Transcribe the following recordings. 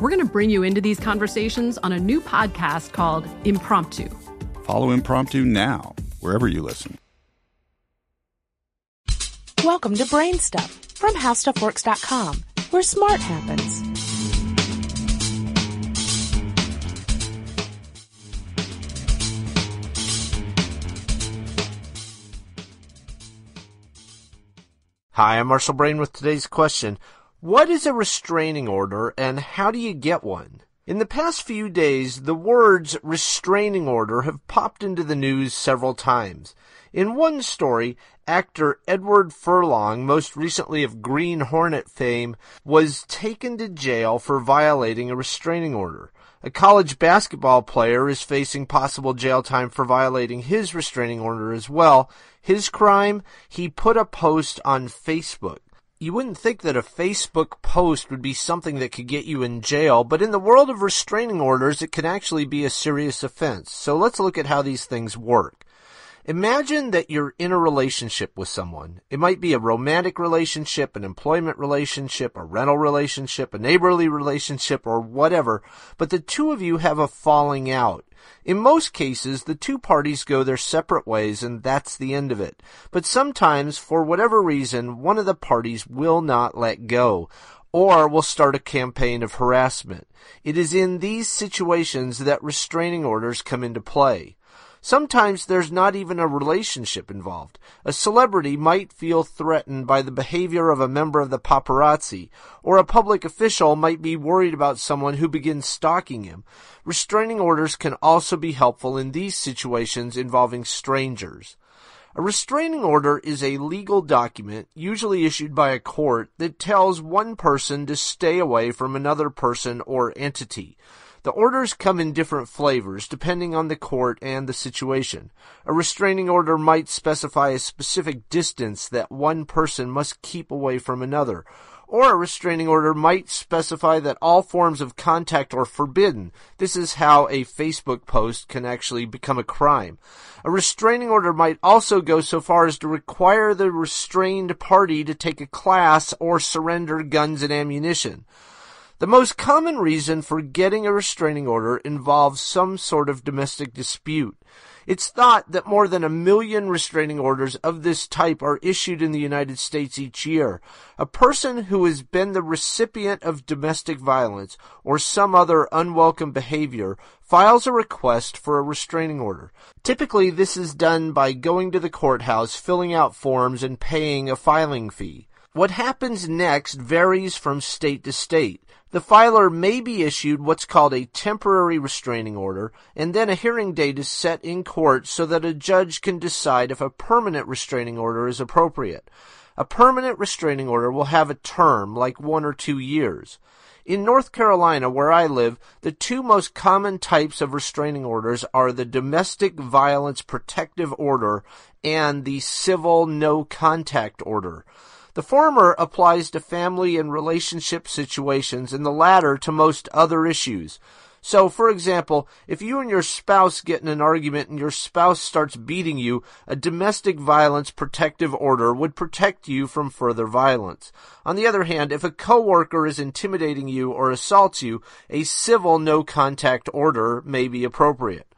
We're going to bring you into these conversations on a new podcast called Impromptu. Follow Impromptu now, wherever you listen. Welcome to Brain Stuff from HowStuffWorks.com, where smart happens. Hi, I'm Marshall Brain with today's question. What is a restraining order and how do you get one? In the past few days, the words restraining order have popped into the news several times. In one story, actor Edward Furlong, most recently of Green Hornet fame, was taken to jail for violating a restraining order. A college basketball player is facing possible jail time for violating his restraining order as well. His crime? He put a post on Facebook you wouldn't think that a Facebook post would be something that could get you in jail, but in the world of restraining orders, it can actually be a serious offense. So let's look at how these things work. Imagine that you're in a relationship with someone. It might be a romantic relationship, an employment relationship, a rental relationship, a neighborly relationship, or whatever, but the two of you have a falling out. In most cases, the two parties go their separate ways and that's the end of it. But sometimes, for whatever reason, one of the parties will not let go or will start a campaign of harassment. It is in these situations that restraining orders come into play. Sometimes there's not even a relationship involved. A celebrity might feel threatened by the behavior of a member of the paparazzi, or a public official might be worried about someone who begins stalking him. Restraining orders can also be helpful in these situations involving strangers. A restraining order is a legal document, usually issued by a court, that tells one person to stay away from another person or entity. The orders come in different flavors depending on the court and the situation. A restraining order might specify a specific distance that one person must keep away from another, Or a restraining order might specify that all forms of contact are forbidden. This is how a Facebook post can actually become a crime. A restraining order might also go so far as to require the restrained party to take a class or surrender guns and ammunition. The most common reason for getting a restraining order involves some sort of domestic dispute. It's thought that more than a million restraining orders of this type are issued in the United States each year. A person who has been the recipient of domestic violence or some other unwelcome behavior files a request for a restraining order. Typically, this is done by going to the courthouse, filling out forms, and paying a filing fee. What happens next varies from state to state. The filer may be issued what's called a temporary restraining order, and then a hearing date is set in court so that a judge can decide if a permanent restraining order is appropriate. A permanent restraining order will have a term, like one or two years. In North Carolina, where I live, the two most common types of restraining orders are the Domestic Violence Protective Order and the Civil No Contact Order. The former applies to family and relationship situations and the latter to most other issues. So, for example, if you and your spouse get in an argument and your spouse starts beating you, a domestic violence protective order would protect you from further violence. On the other hand, if a coworker is intimidating you or assaults you, a civil no contact order may be appropriate.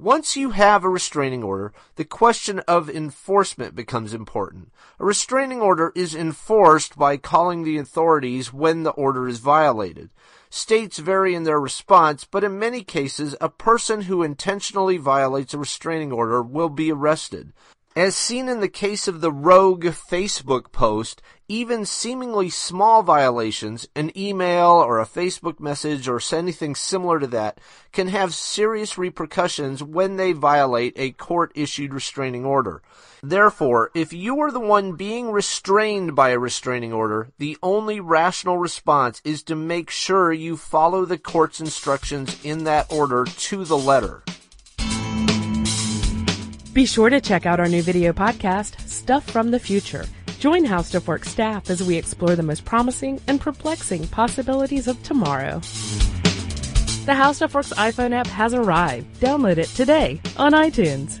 Once you have a restraining order, the question of enforcement becomes important. A restraining order is enforced by calling the authorities when the order is violated. States vary in their response, but in many cases, a person who intentionally violates a restraining order will be arrested. As seen in the case of the rogue Facebook post, even seemingly small violations, an email or a Facebook message or anything similar to that, can have serious repercussions when they violate a court issued restraining order. Therefore, if you are the one being restrained by a restraining order, the only rational response is to make sure you follow the court's instructions in that order to the letter. Be sure to check out our new video podcast, Stuff from the Future. Join How Stuff Works staff as we explore the most promising and perplexing possibilities of tomorrow. The How Stuff Works iPhone app has arrived. Download it today on iTunes.